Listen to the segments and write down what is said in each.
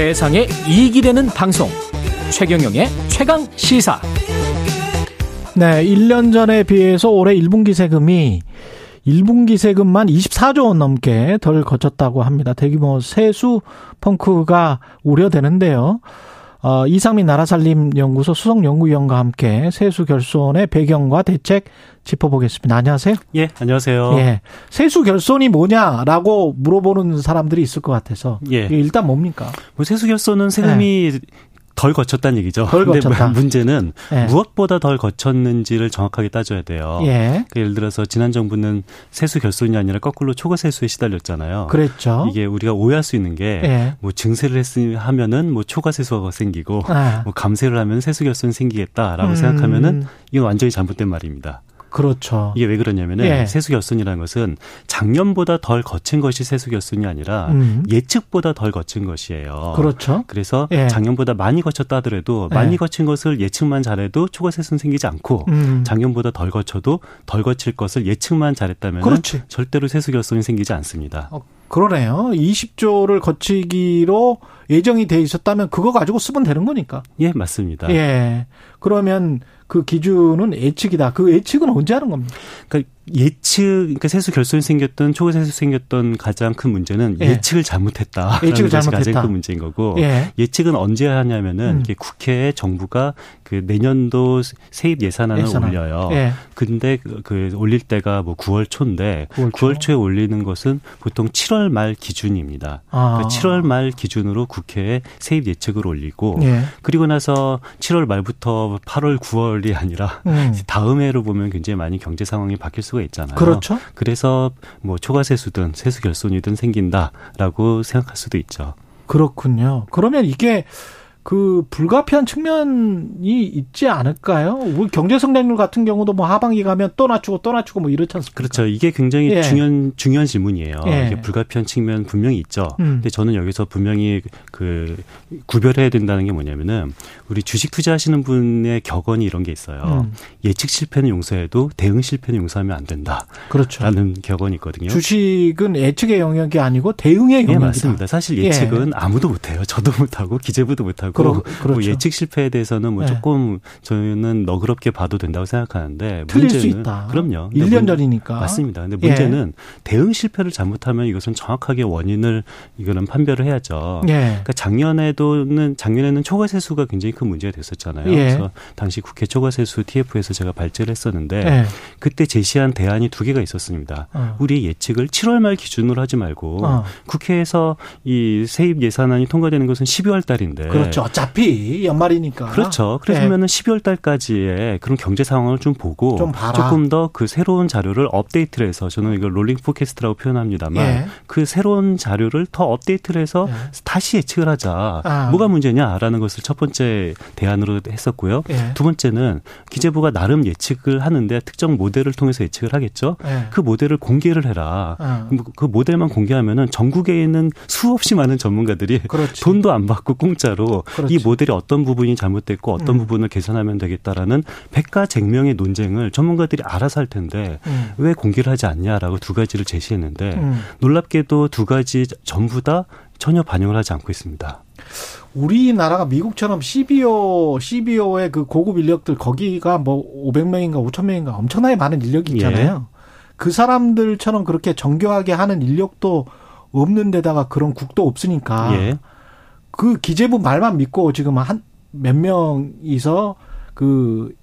세상에 이익이 되는 방송 최경영의 최강 시사 네, 1년 전에 비해서 올해 1분기 세금이 1분기 세금만 24조 원 넘게 덜 거쳤다고 합니다. 대규모 세수 펑크가 우려되는데요. 어, 이상민 나라살림 연구소 수석 연구위원과 함께 세수 결손의 배경과 대책 짚어보겠습니다. 안녕하세요. 예, 안녕하세요. 예. 세수 결손이 뭐냐라고 물어보는 사람들이 있을 것 같아서. 예. 일단 뭡니까? 뭐 세수 결손은 세금이 예. 덜 거쳤다는 얘기죠. 덜 거쳤다. 문제는 예. 무엇보다 덜 거쳤는지를 정확하게 따져야 돼요. 예. 그 예를 들어서 지난 정부는 세수 결손이 아니라 거꾸로 초과 세수에 시달렸잖아요. 그랬죠. 이게 우리가 오해할 수 있는 게뭐 예. 증세를 했으 하면은 뭐 초과 세수가 생기고 아. 뭐 감세를 하면 세수 결손이 생기겠다라고 음. 생각하면은 이건 완전히 잘못된 말입니다. 그렇죠. 이게 왜 그러냐면은 예. 세수 결손이라는 것은 작년보다 덜 거친 것이 세수 결손이 아니라 음. 예측보다 덜 거친 것이에요. 그렇죠. 그래서 예. 작년보다 많이 거쳤다 하더라도 예. 많이 거친 것을 예측만 잘해도 초과 세수는 생기지 않고 음. 작년보다 덜 거쳐도 덜 거칠 것을 예측만 잘했다면 절대로 세수 결손이 생기지 않습니다. 어, 그러네요. 20조를 거치기로 예정이 돼 있었다면 그거 가지고 쓰면 되는 거니까. 예, 맞습니다. 예. 그러면 그 기준은 예측이다. 그 예측은 언제 하는 겁니까? 그러니까 예측, 그러니까 세수 결손이 생겼던 초과 세수 생겼던 가장 큰 문제는 예. 측을 잘못했다. 예측을 잘못했다. 가장 큰 문제인 거고 예. 측은 언제 하냐면은 음. 국회에 정부가 그 내년도 세입 예산안을 예산안. 올려요. 예. 근데 그, 그 올릴 때가 뭐 9월 초인데 9월, 9월 초에 올리는 것은 보통 7월 말 기준입니다. 아. 그러니까 7월 말 기준으로 국회에 세입 예측을 올리고 예. 그리고 나서 7월 말부터 8월, 9월이 아니라 음. 다음 해로 보면 굉장히 많이 경제 상황이 바뀔 수가 있잖아요. 그렇죠. 그래서 뭐 초과 세수든 세수 결손이든 생긴다라고 생각할 수도 있죠. 그렇군요. 그러면 이게 그 불가피한 측면이 있지 않을까요? 우리 경제 성장률 같은 경우도 뭐 하반기 가면 또 낮추고 또 낮추고 뭐 이렇지 않습니까? 그렇죠. 이게 굉장히 예. 중요한 중요한 질문이에요. 예. 이게 불가피한 측면 분명히 있죠. 음. 근데 저는 여기서 분명히 그 구별해야 된다는 게 뭐냐면은 우리 주식 투자하시는 분의 격언이 이런 게 있어요. 음. 예측 실패는 용서해도 대응 실패는 용서하면 안 된다. 그렇죠. 라는 격언이 있거든요. 주식은 예측의 영역이 아니고 대응의 영역이다. 예, 맞습니다. 사실 예측은 예. 아무도 못 해요. 저도 못 하고 기재부도 못 하고 하고 그러, 뭐 그렇죠. 뭐 예측 실패에 대해서는 뭐 네. 조금 저희는 너그럽게 봐도 된다고 생각하는데 틀릴 문제는 수 있다. 그럼요. 1년 문, 전이니까 맞습니다. 근데 문제는 예. 대응 실패를 잘못하면 이것은 정확하게 원인을 이거는 판별을 해야죠. 예. 그러니까 작년에도는 작년에는 초과 세수가 굉장히 큰 문제가 됐었잖아요. 예. 그래서 당시 국회 초과 세수 TF에서 제가 발제를 했었는데 예. 그때 제시한 대안이 두 개가 있었습니다. 어. 우리 예측을 7월 말 기준으로 하지 말고 어. 국회에서 이 세입 예산안이 통과되는 것은 12월 달인데 그렇죠. 그렇죠. 어차피 연말이니까. 그렇죠. 그러면은 네. 12월 달까지의 그런 경제 상황을 좀 보고 좀 조금 더 그 새로운 자료를 업데이트를 해서 저는 이걸 rolling forecast라고 표현합니다만 예. 그 새로운 자료를 더 업데이트를 해서 예. 다시 예측을 하자. 아. 뭐가 문제냐라는 것을 첫 번째 대안으로 했었고요. 예. 두 번째는 기재부가 나름 예측을 하는데 특정 모델을 통해서 예측을 하겠죠. 예. 그 모델을 공개를 해라. 아. 그 모델만 공개하면은 전국에 있는 수없이 많은 전문가들이 그렇지. 돈도 안 받고 공짜로 그렇지. 이 모델이 어떤 부분이 잘못됐고 어떤 음. 부분을 개선하면 되겠다라는 백가쟁명의 논쟁을 전문가들이 알아서 할 텐데 음. 왜 공개를 하지 않냐라고 두 가지를 제시했는데 음. 놀랍게도 두 가지 전부 다 전혀 반영을 하지 않고 있습니다. 우리나라가 미국처럼 CBO, CBO의 그 고급 인력들 거기가 뭐 500명인가 5,000명인가 엄청나게 많은 인력이 있잖아요. 예. 그 사람들처럼 그렇게 정교하게 하는 인력도 없는 데다가 그런 국도 없으니까 예. 그 기재부 말만 믿고 지금 한 몇 명이서 그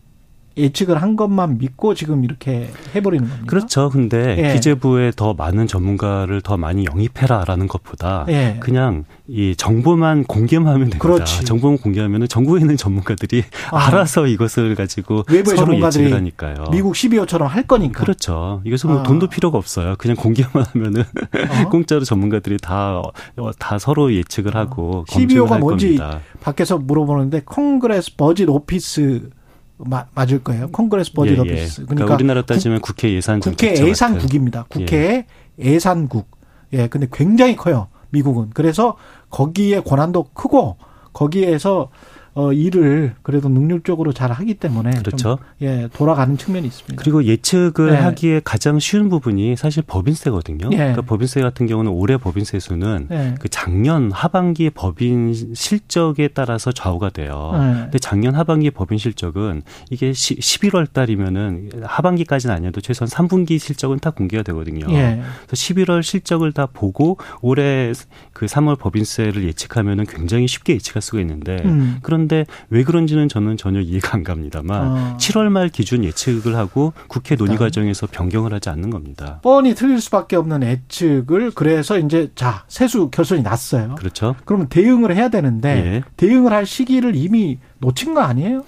예측을 한 것만 믿고 지금 이렇게 해버리는 겁니다. 그렇죠. 근데 예. 기재부에 더 많은 전문가를 더 많이 영입해라라는 것보다 예. 그냥 이 정보만 공개만 하면 됩니다. 그렇지. 정보만 공개하면 전국에 있는 전문가들이 아. 알아서 이것을 가지고 서로 예측을 하니까요. 미국 CBO처럼 할 거니까. 그렇죠. 이것은 뭐 아. 돈도 필요가 없어요. 그냥 공개만 하면은 어? 공짜로 전문가들이 다다 서로 예측을 하고 어. 12호가 뭔지 겁니다. 밖에서 물어보는데 Congress Budget Office 마, 맞을 거예요. Congress Budget 예, 예. Office. 그러니까, 그러니까, 우리나라 따지면 국, 회 예산 국회 예산국입니다. 국회 예. 예산국. 예, 근데 굉장히 커요. 미국은. 그래서 거기에 권한도 크고 거기에서 어, 일을 그래도 능률적으로 잘 하기 때문에 그렇죠. 좀, 예, 돌아가는 측면이 있습니다. 그리고 예측을 네. 하기에 가장 쉬운 부분이 사실 법인세거든요. 네. 그러니까 법인세 같은 경우는 올해 법인세 수는 네. 그 작년 하반기 법인 실적에 따라서 좌우가 돼요. 네. 근데 작년 하반기 법인 실적은 이게 11월 달이면은 하반기까지는 아니어도 최소한 3분기 실적은 다 공개가 되거든요. 예. 그래서 11월 실적을 다 보고 올해 그 3월 법인세를 예측하면은 굉장히 쉽게 예측할 수가 있는데 음. 그런 데 왜 그런지는 저는 전혀 이해가 안 갑니다만 어. 7월 말 기준 예측을 하고 국회 논의 과정에서 변경을 하지 않는 겁니다. 뻔히 틀릴 수밖에 없는 예측을 그래서 이제 자 세수 결선이 났어요. 그렇죠. 그러면 대응을 해야 되는데 예. 대응을 할 시기를 이미 놓친 거 아니에요?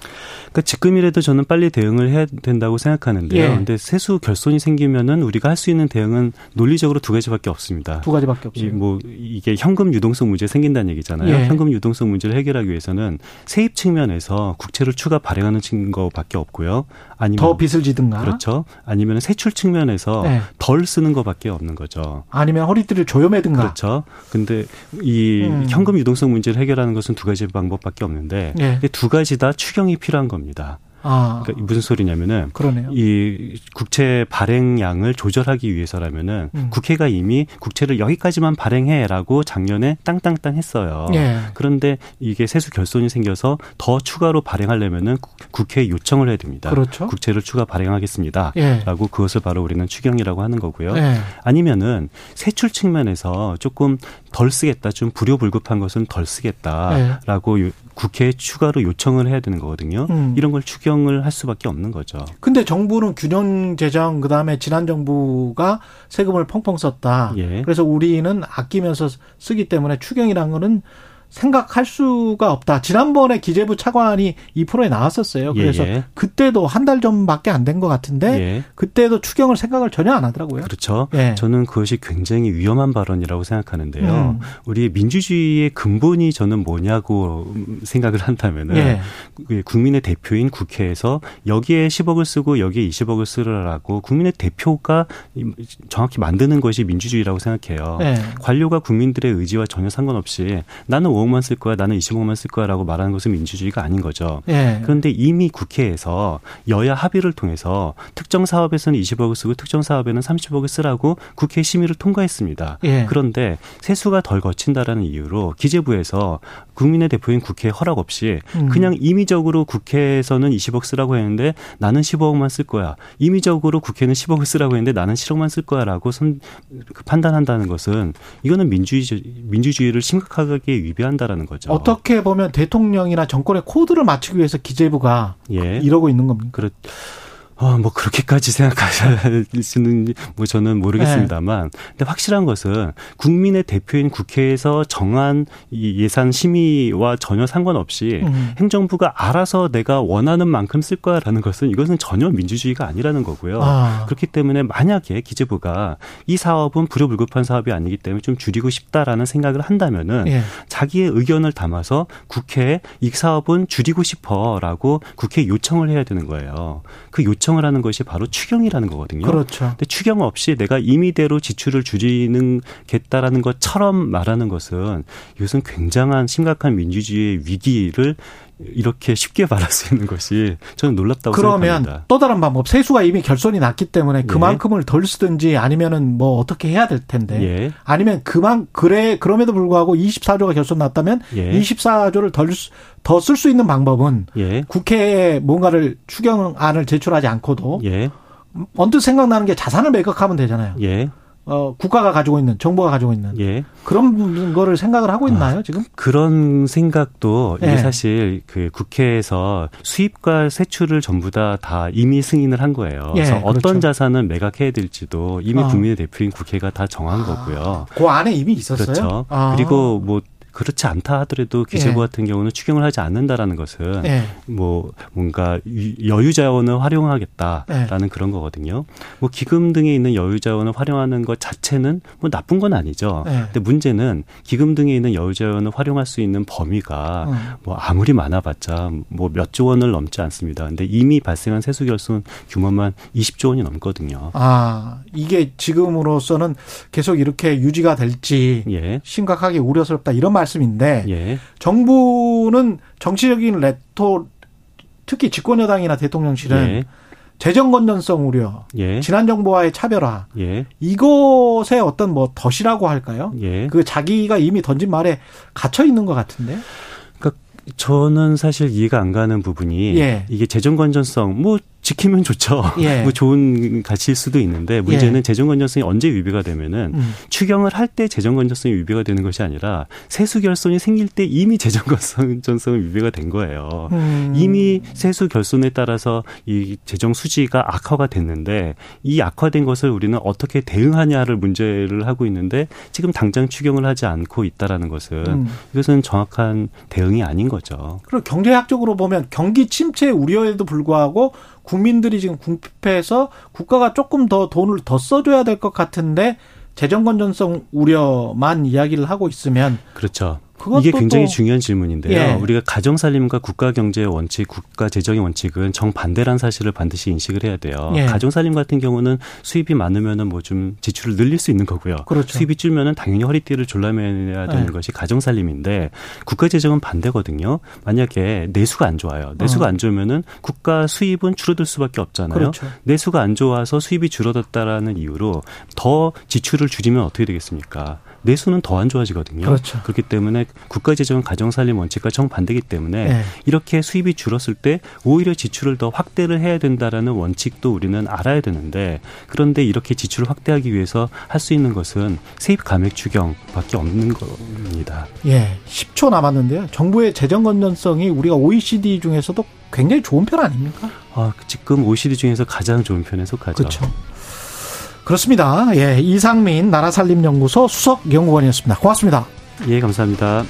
그러니까 지금이라도 저는 빨리 대응을 해야 된다고 생각하는데요. 예. 근데 세수 결손이 생기면은 우리가 할 수 있는 대응은 논리적으로 두 가지밖에 없습니다. 두 가지밖에 없어요. 뭐 이게 현금 유동성 문제 생긴다는 얘기잖아요. 예. 현금 유동성 문제를 해결하기 위해서는 세입 측면에서 국채를 추가 발행하는 증거밖에 없고요. 아니면 더 빚을 지든가 그렇죠. 아니면 세출 측면에서 네. 덜 쓰는 것밖에 없는 거죠. 아니면 허리띠를 조여매든가 그렇죠. 근데 이 음. 현금 유동성 문제를 해결하는 것은 두 가지 방법밖에 없는데 네. 두 가지 다 추경이 필요한 겁니다. 아. 그러니까 무슨 소리냐면은 그러네요. 이 국채 발행량을 조절하기 위해서라면은 음. 국회가 이미 국채를 여기까지만 발행해라고 작년에 땅땅땅 했어요. 예. 그런데 이게 세수 결손이 생겨서 더 추가로 발행하려면은 국회에 요청을 해야 됩니다. 그렇죠. 국채를 추가 발행하겠습니다라고 예. 그것을 바로 우리는 추경이라고 하는 거고요. 예. 아니면은 세출 측면에서 조금 덜 쓰겠다, 좀 불효불급한 것은 덜 쓰겠다라고 예. 국회에 추가로 요청을 해야 되는 거거든요. 음. 이런 걸 추경을 할 수밖에 없는 거죠. 근데 정부는 균형 재정 그다음에 지난 정부가 세금을 펑펑 썼다. 예. 그래서 우리는 아끼면서 쓰기 때문에 추경이라는 거는 생각할 수가 없다. 지난번에 기재부 차관이 이 프로에 나왔었어요. 그래서 예, 예. 그때도 한 달 전밖에 안 된 것 같은데 예. 그때도 추경을 생각을 전혀 안 하더라고요. 그렇죠. 예. 저는 그것이 굉장히 위험한 발언이라고 생각하는데요. 음. 우리 민주주의의 근본이 저는 뭐냐고 생각을 한다면은 예. 그 국민의 대표인 국회에서 여기에 10억을 쓰고 여기에 20억을 쓰라고 국민의 대표가 정확히 만드는 것이 민주주의라고 생각해요. 예. 관료가 국민들의 의지와 전혀 상관없이 나는 5억만 쓸 거야, 나는 20억만 쓸 거야라고 말하는 것은 민주주의가 아닌 거죠. 예. 그런데 이미 국회에서 여야 합의를 통해서 특정 사업에서는 20억을 쓰고 특정 사업에는 30억을 쓰라고 국회 심의를 통과했습니다. 예. 그런데 세수가 덜 거친다라는 이유로 기재부에서 국민의 대표인 국회에 허락 없이 음. 그냥 임의적으로 국회에서는 20억 쓰라고 했는데 나는 15억만 쓸 거야. 임의적으로 국회는 10억을 쓰라고 했는데 나는 7억만 쓸 거야라고 선, 그 판단한다는 것은 이거는 민주주의 민주주의를 심각하게 위배한 한다라는 거죠. 어떻게 보면 대통령이나 정권의 코드를 맞추기 위해서 기재부가 예. 이러고 있는 겁니까? 그렇. 어, 뭐 그렇게까지 생각하시는 뭐 저는 모르겠습니다만, 네. 근데 확실한 것은 국민의 대표인 국회에서 정한 이 예산 심의와 전혀 상관없이 음. 행정부가 알아서 내가 원하는 만큼 쓸 거야라는 것은 이것은 전혀 민주주의가 아니라는 거고요. 아. 그렇기 때문에 만약에 기재부가 이 사업은 불효불급한 사업이 아니기 때문에 좀 줄이고 싶다라는 생각을 한다면은 예. 자기의 의견을 담아서 국회에 이 사업은 줄이고 싶어라고 국회에 요청을 해야 되는 거예요. 그 요청 요청을 하는 것이 바로 추경이라는 거거든요. 그렇죠. 근데 추경 없이 내가 임의대로 지출을 줄이는 겠다라는 것처럼 말하는 것은 이것은 굉장한 심각한 민주주의의 위기를 이렇게 쉽게 말할 수 있는 것이 저는 놀랍다고 그러면 생각합니다. 그러면 또 다른 방법 세수가 이미 결손이 났기 때문에 예. 그만큼을 예. 덜 쓰든지 아니면은 뭐 어떻게 해야 될 텐데 예. 아니면 그만 그래 그럼에도 불구하고 24조가 결손 났다면 예. 24조를 덜 더 쓸 수 있는 방법은 예. 국회에 뭔가를 추경안을 제출하지 않고도 예. 언뜻 생각나는 게 자산을 매각하면 되잖아요. 예. 어, 국가가 가지고 있는, 정부가 가지고 있는. 예. 그런 거를 생각을 하고 있나요, 아, 지금? 그런 생각도 예. 이게 사실 그 국회에서 수입과 세출을 전부 다, 다 이미 승인을 한 거예요. 예, 그래서 어떤 그렇죠. 자산은 매각해야 될지도 이미 아. 국민의 대표인 국회가 다 정한 아. 거고요. 그 안에 이미 있었어요? 그렇죠. 아. 그리고 뭐 그렇지 않다 하더라도 기재부 예. 같은 경우는 추경을 하지 않는다라는 것은 예. 뭐 뭔가 여유 자원을 활용하겠다라는 예. 그런 거거든요. 뭐 기금 등에 있는 여유 자원을 활용하는 것 자체는 뭐 나쁜 건 아니죠. 예. 근데 문제는 기금 등에 있는 여유 자원을 활용할 수 있는 범위가 음. 뭐 아무리 많아봤자 뭐 몇 조 원을 넘지 않습니다. 근데 이미 발생한 세수 결손 규모만 20조 원이 넘거든요. 아 이게 지금으로서는 계속 이렇게 유지가 될지 예. 심각하게 우려스럽다 이런 말. 말씀인데 예. 정부 정부는 정치적인 레토 특히 집권 여당이나 대통령실은 예. 재정 건전성 우려, 예. 지난 정부와의 차별화, 예. 이것에 어떤 뭐 덫이라고 할까요? 예. 그 자기가 이미 던진 말에 갇혀 있는 것 같은데. 그러니까 저는 사실 이해가 안 가는 부분이 예. 이게 재정 건전성 뭐 지키면 좋죠. 예. 뭐 좋은 가치일 수도 있는데 문제는 예. 재정 건전성이 언제 위배가 되면은 음. 추경을 할 때 재정 건전성이 위배가 되는 것이 아니라 세수 결손이 생길 때 이미 재정 건전성이 위배가 된 거예요. 음. 이미 세수 결손에 따라서 이 재정 수지가 악화가 됐는데 이 악화된 것을 우리는 어떻게 대응하냐를 문제를 하고 있는데 지금 당장 추경을 하지 않고 있다라는 것은 음. 이것은 정확한 대응이 아닌 거죠. 그리고 경제학적으로 보면 경기 침체 우려에도 불구하고 국민들이 지금 궁핍해서 국가가 조금 더 돈을 더 써줘야 될 것 같은데 재정 건전성 우려만 이야기를 하고 있으면 그렇죠. 이게 굉장히 중요한 질문인데요. 예. 우리가 가정 살림과 국가 경제의 원칙, 국가 재정의 원칙은 정반대란 사실을 반드시 인식을 해야 돼요. 예. 가정 살림 같은 경우는 수입이 많으면은 뭐 좀 지출을 늘릴 수 있는 거고요. 그렇죠. 수입이 줄면은 당연히 허리띠를 졸라매야 되는 예. 것이 가정 살림인데 국가 재정은 반대거든요. 만약에 내수가 안 좋아요. 내수가 어. 안 좋으면은 국가 수입은 줄어들 수밖에 없잖아요. 그렇죠. 내수가 안 좋아서 수입이 줄어들었다라는 이유로 더 지출을 줄이면 어떻게 되겠습니까? 내수는 더 안 좋아지거든요. 그렇죠. 그렇기 때문에 국가재정 가정살림 원칙과 정반대기 때문에 네. 이렇게 수입이 줄었을 때 오히려 지출을 더 확대를 해야 된다라는 원칙도 우리는 알아야 되는데 그런데 이렇게 지출을 확대하기 위해서 할 수 있는 것은 세입 감액 추경밖에 없는 겁니다. 예. 10초 남았는데요. 정부의 재정 건전성이 우리가 OECD 중에서도 굉장히 좋은 편 아닙니까? 아, 지금 OECD 중에서 가장 좋은 편에 속하죠. 그렇죠. 그렇습니다. 예, 이상민 나라살림연구소 수석 연구원이었습니다. 고맙습니다. 예, 감사합니다.